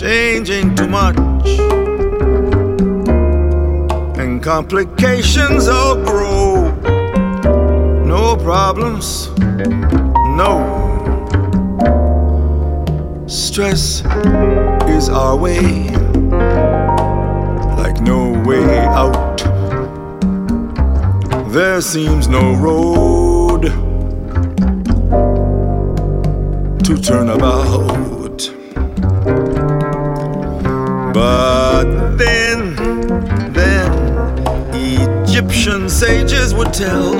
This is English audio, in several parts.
Changing too much, and complications all grow. No problems, no. Stress is our way, like no way out. There seems no road to turn about. But then, then, Egyptian sages would tell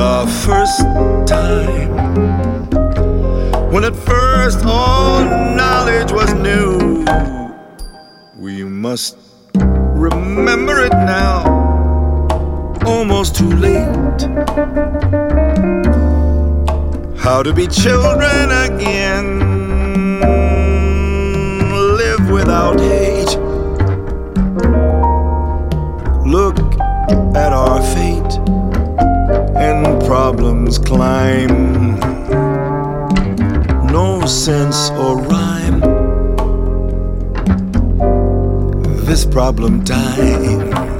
the first time when at first all knowledge was new. We must remember it now almost too late. How to be children again, without hate. Look at our fate, and problems climb. No sense or rhyme. This problem time.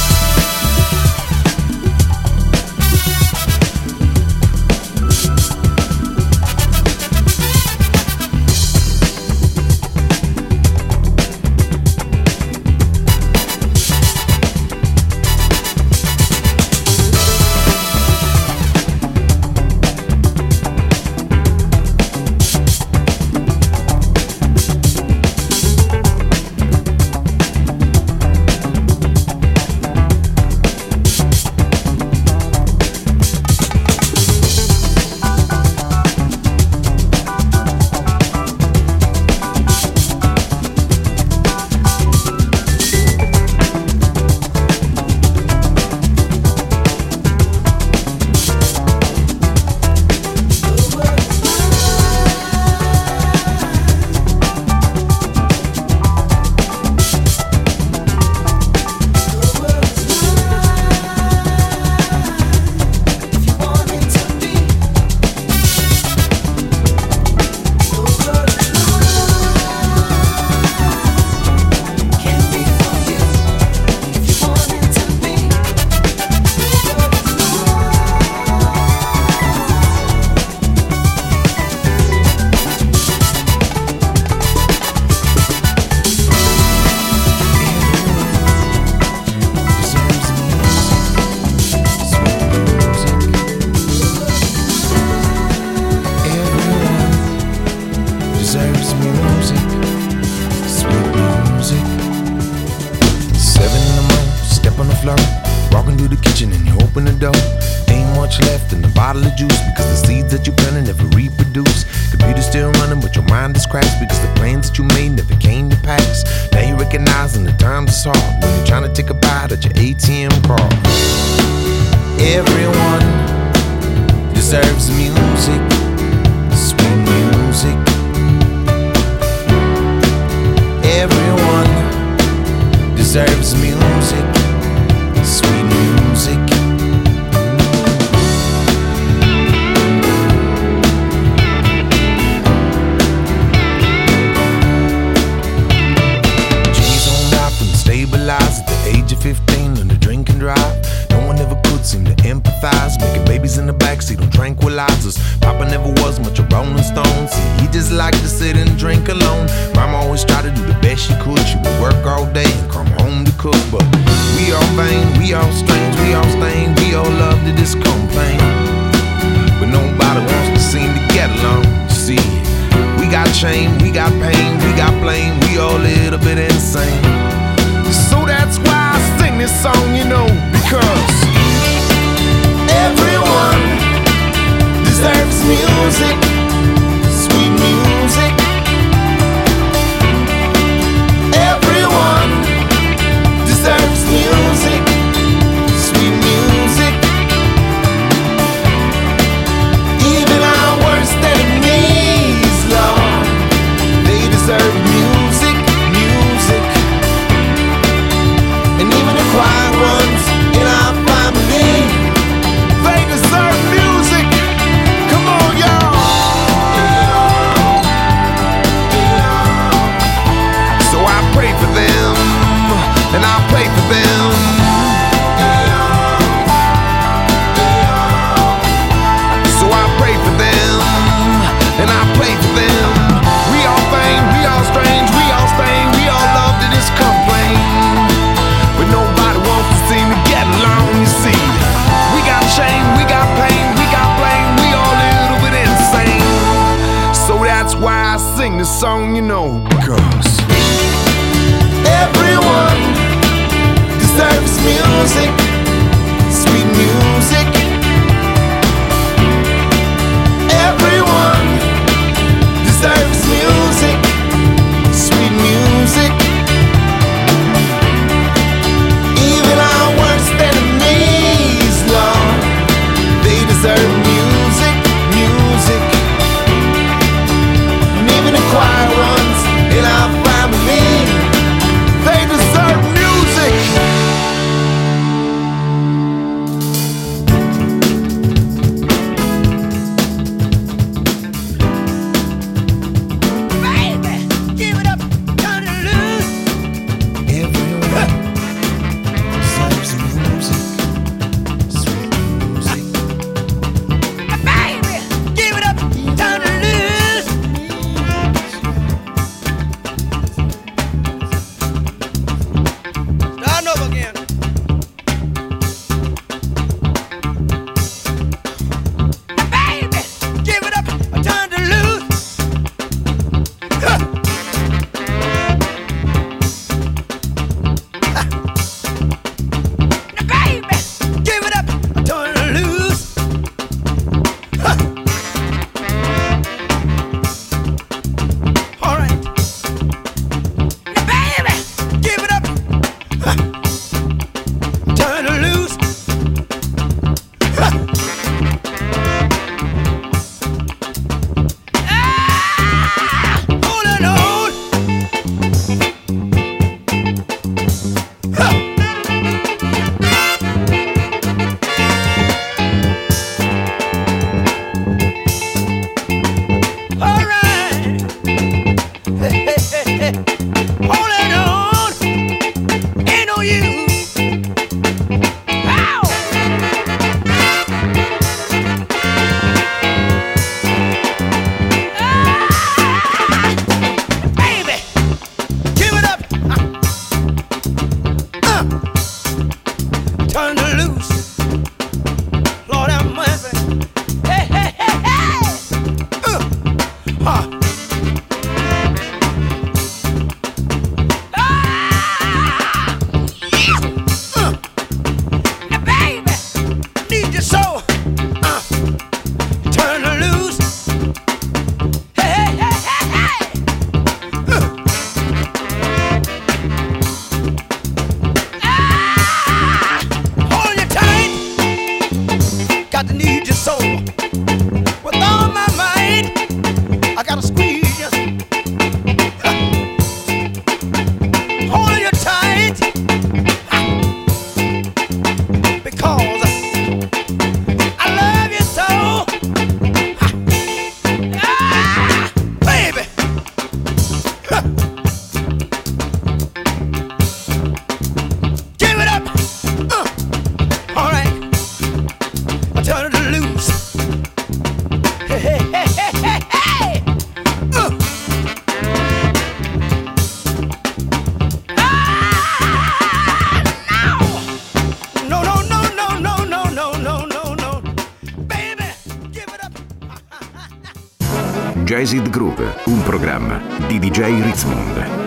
Jazzid Groove, un programma di DJ Ritzmond.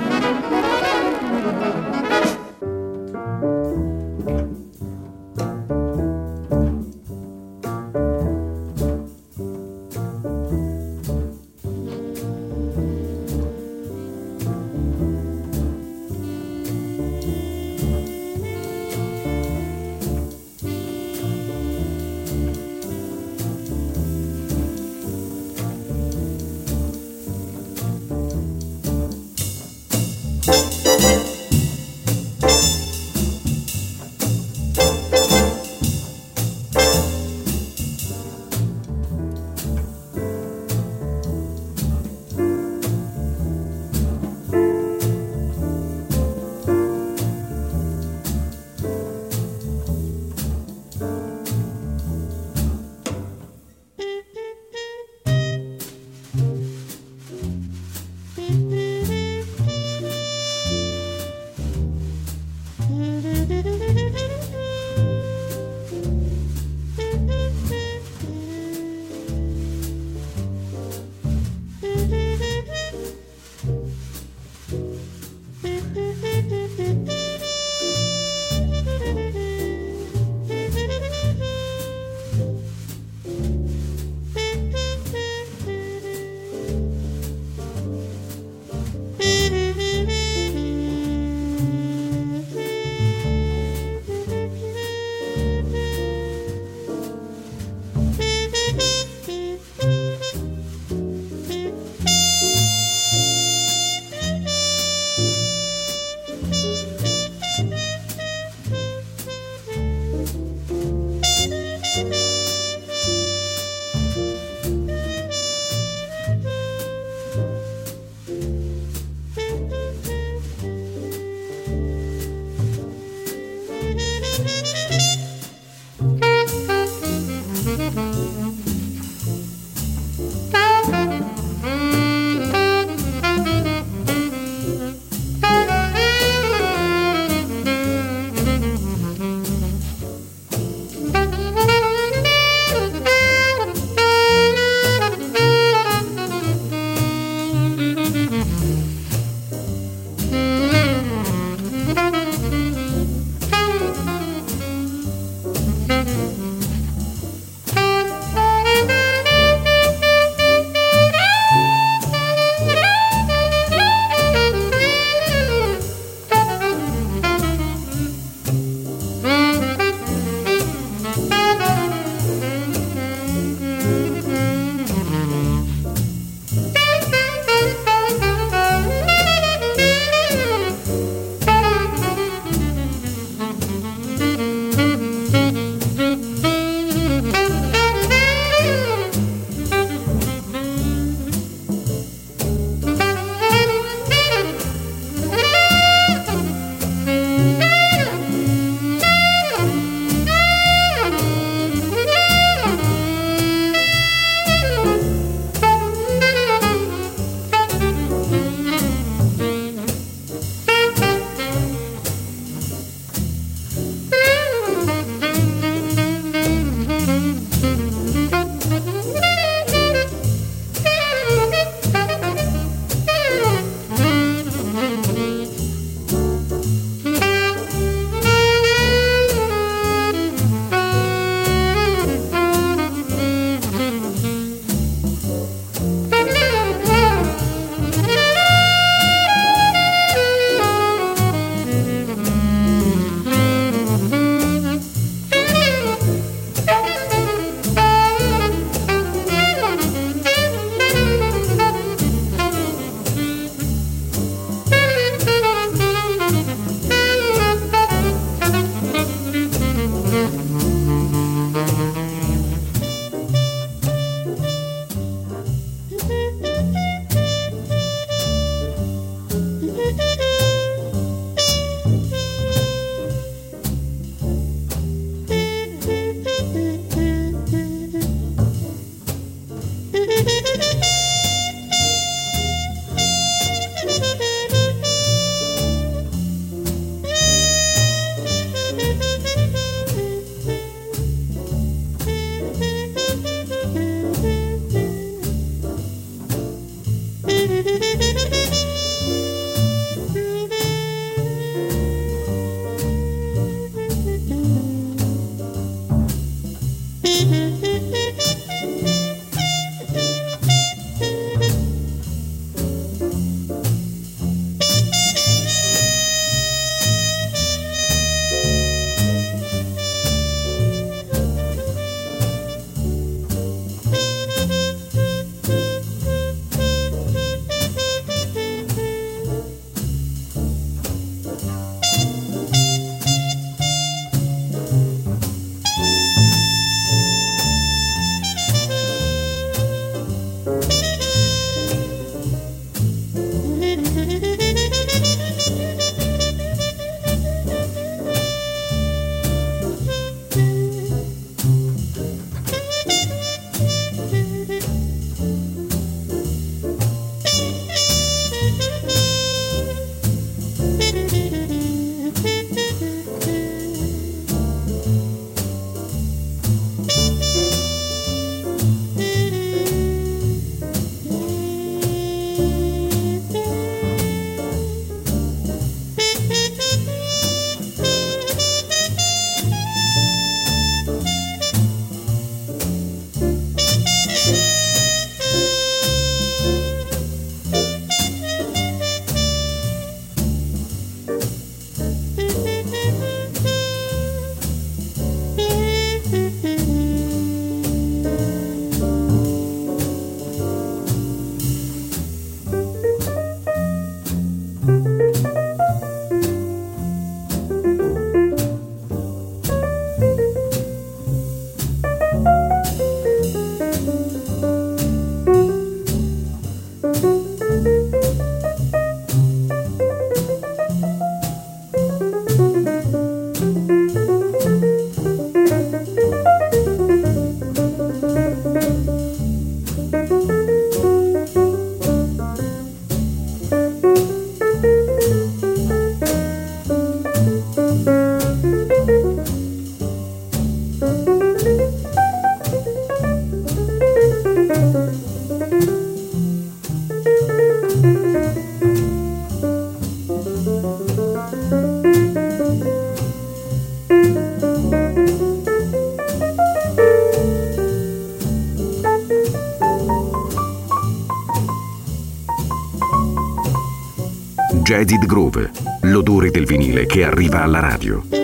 Jazzed Groove, l'odore del vinile che arriva alla radio.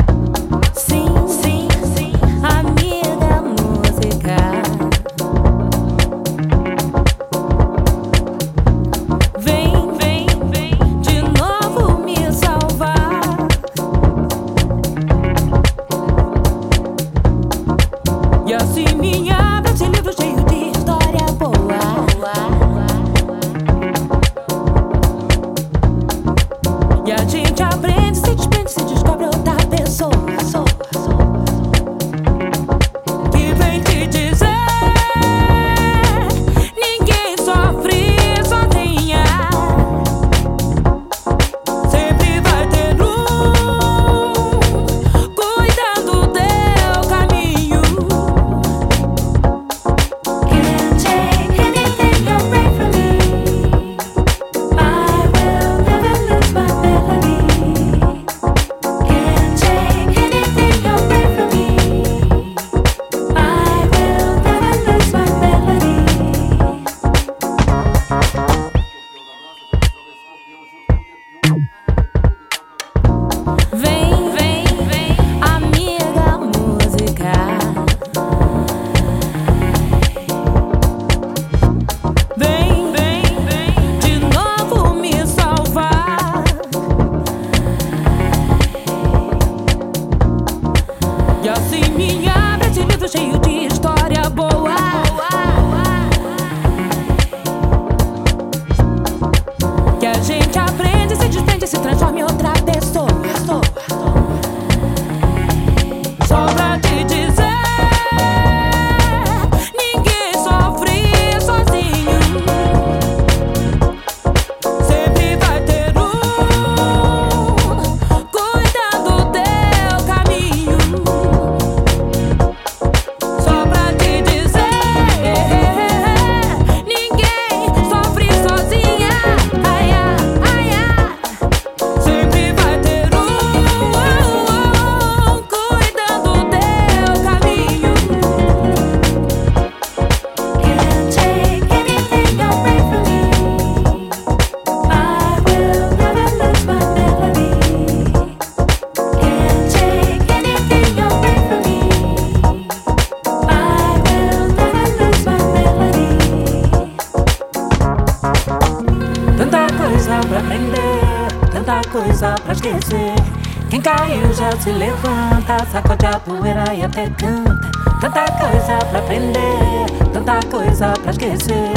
Se levanta, sacode a poeira e até canta. Tanta coisa pra aprender, tanta coisa pra esquecer.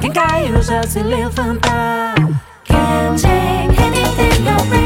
Quem caiu já se levanta. Can't take anything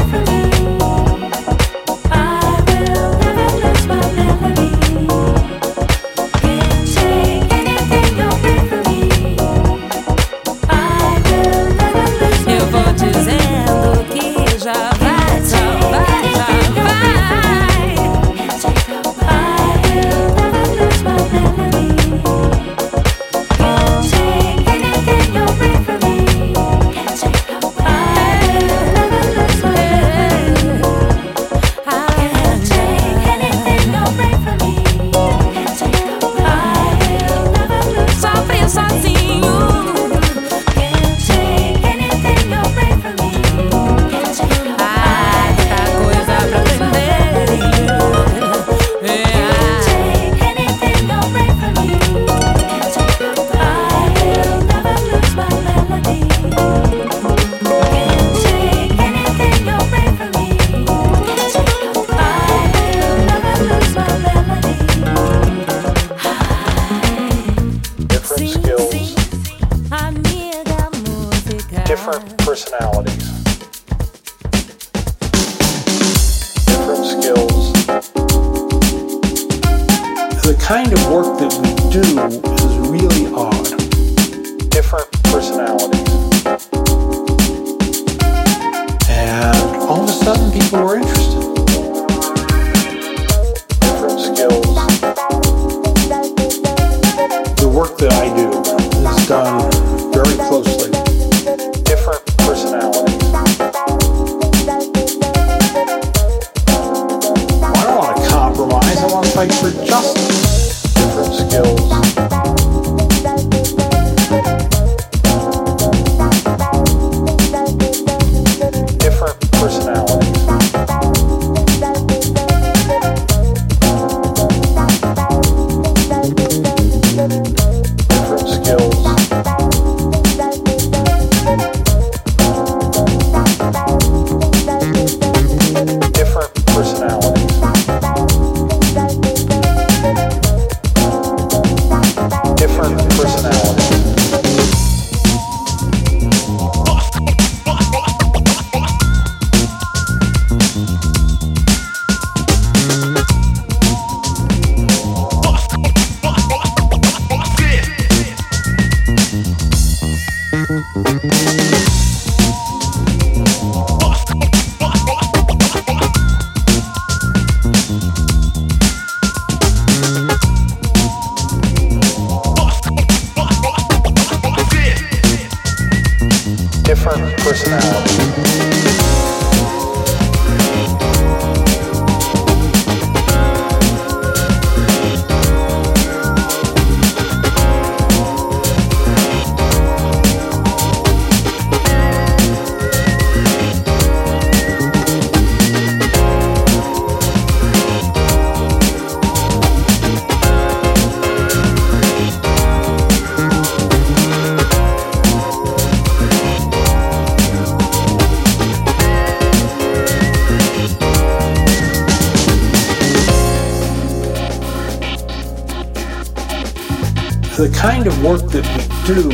kind of work that we do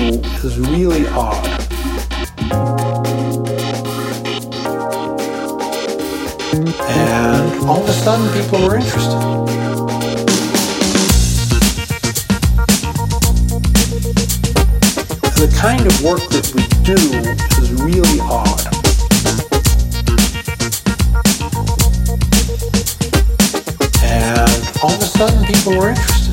is really odd. And all of a sudden, people were interested. The kind of work that we do is really odd. And all of a sudden, people were interested.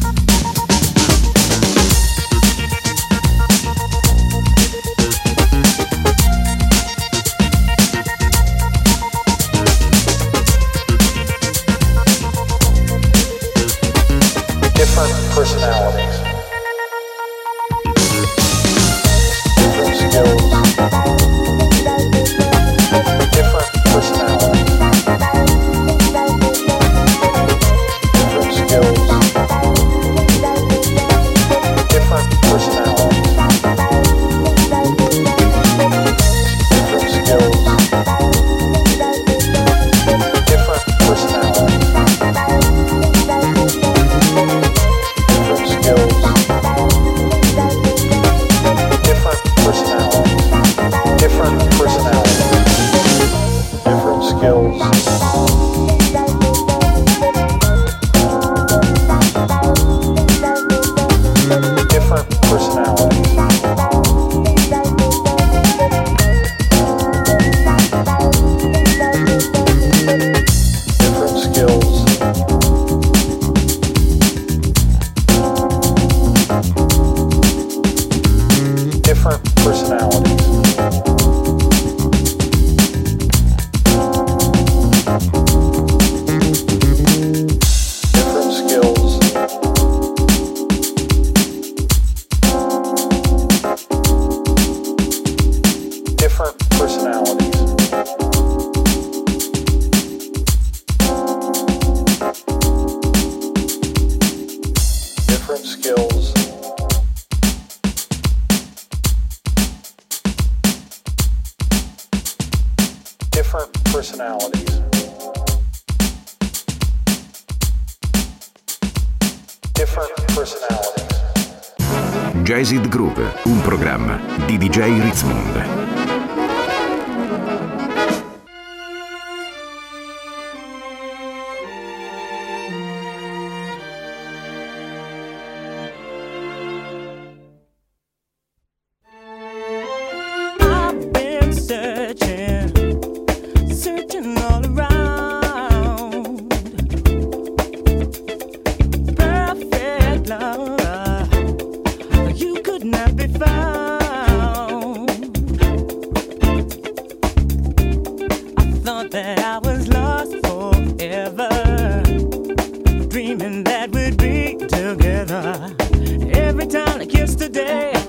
To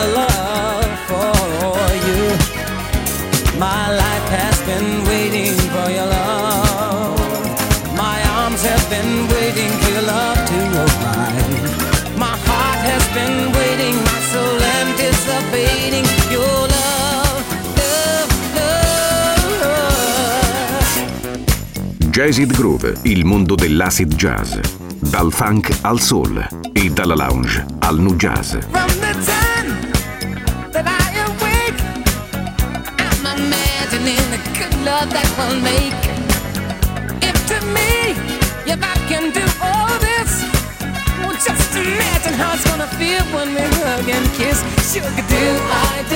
full of love for you. My life has been waiting for your love. My arms have been waiting for your love to arrive. My heart has been waiting, my soul anticipating your Jazzid Groove, il mondo dell'acid jazz. Dal funk al soul e dalla lounge al nu jazz. Make. If to me, if I can do all this, well, just imagine how it's gonna feel when we hug and kiss. Sugar, do I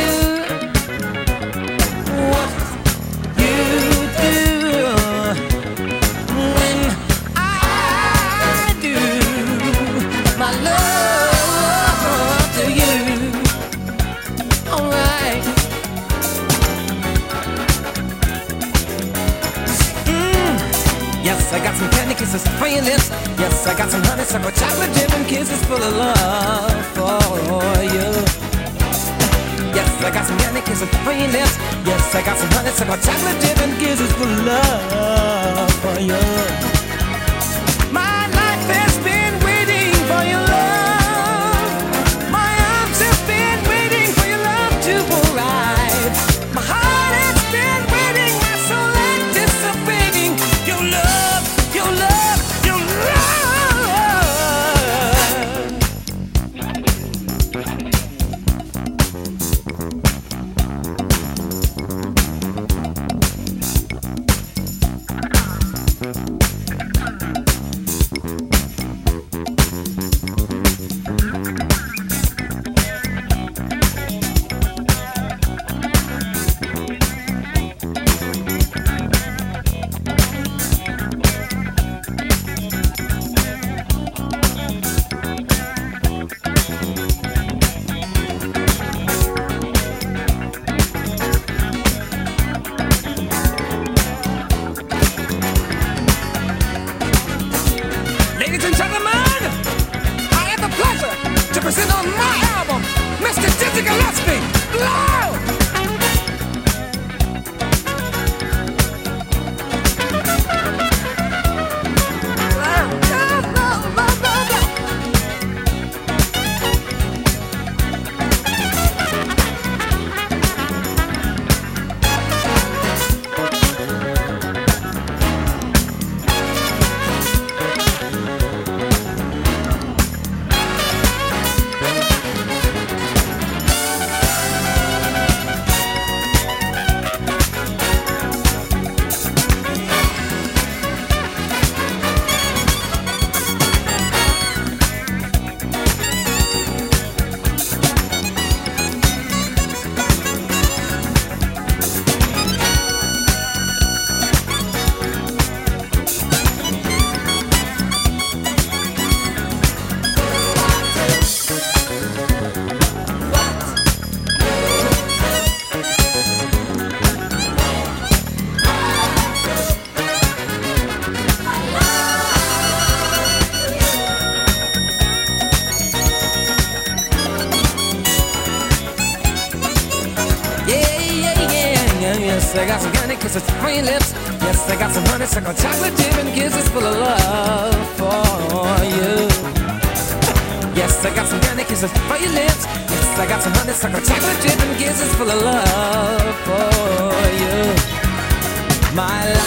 lips. Yes, I got some honeysuckle chocolate dripping kisses full of love for you. Yes, I got some candy kisses for your lips. Yes, I got some honeysuckle chocolate dripping kisses full of love for you. My arms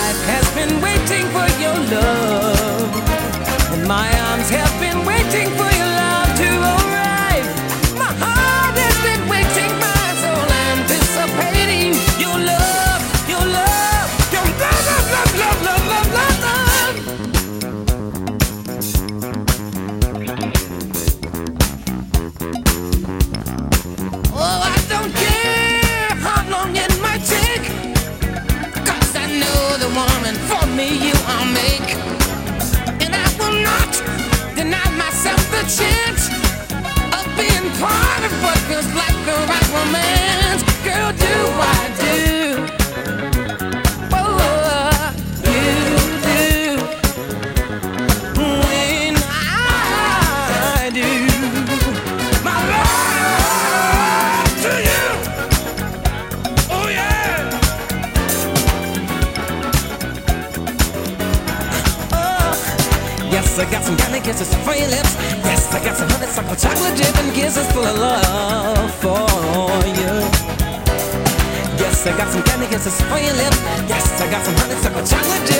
spray your lips. Yes, I got some honeysuckle chocolate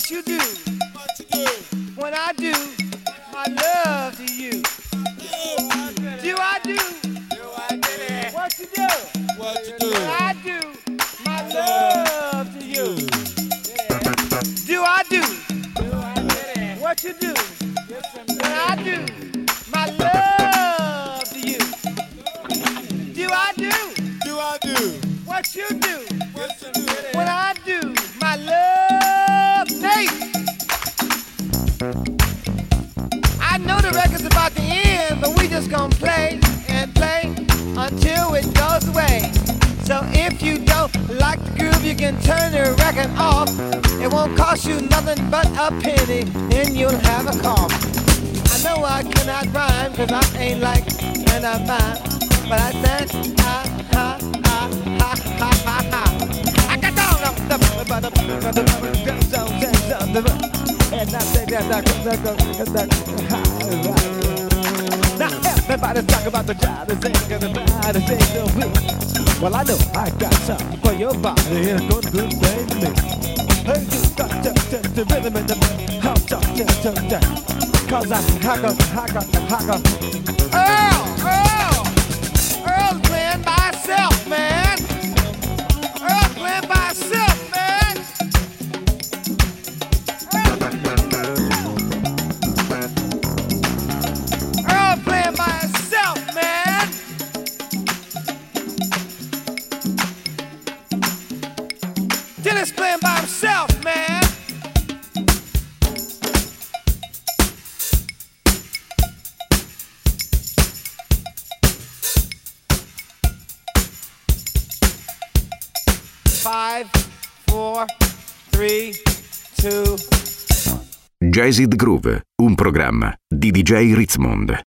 what you do, what you do. when I do. Program di DJ Ritzmond.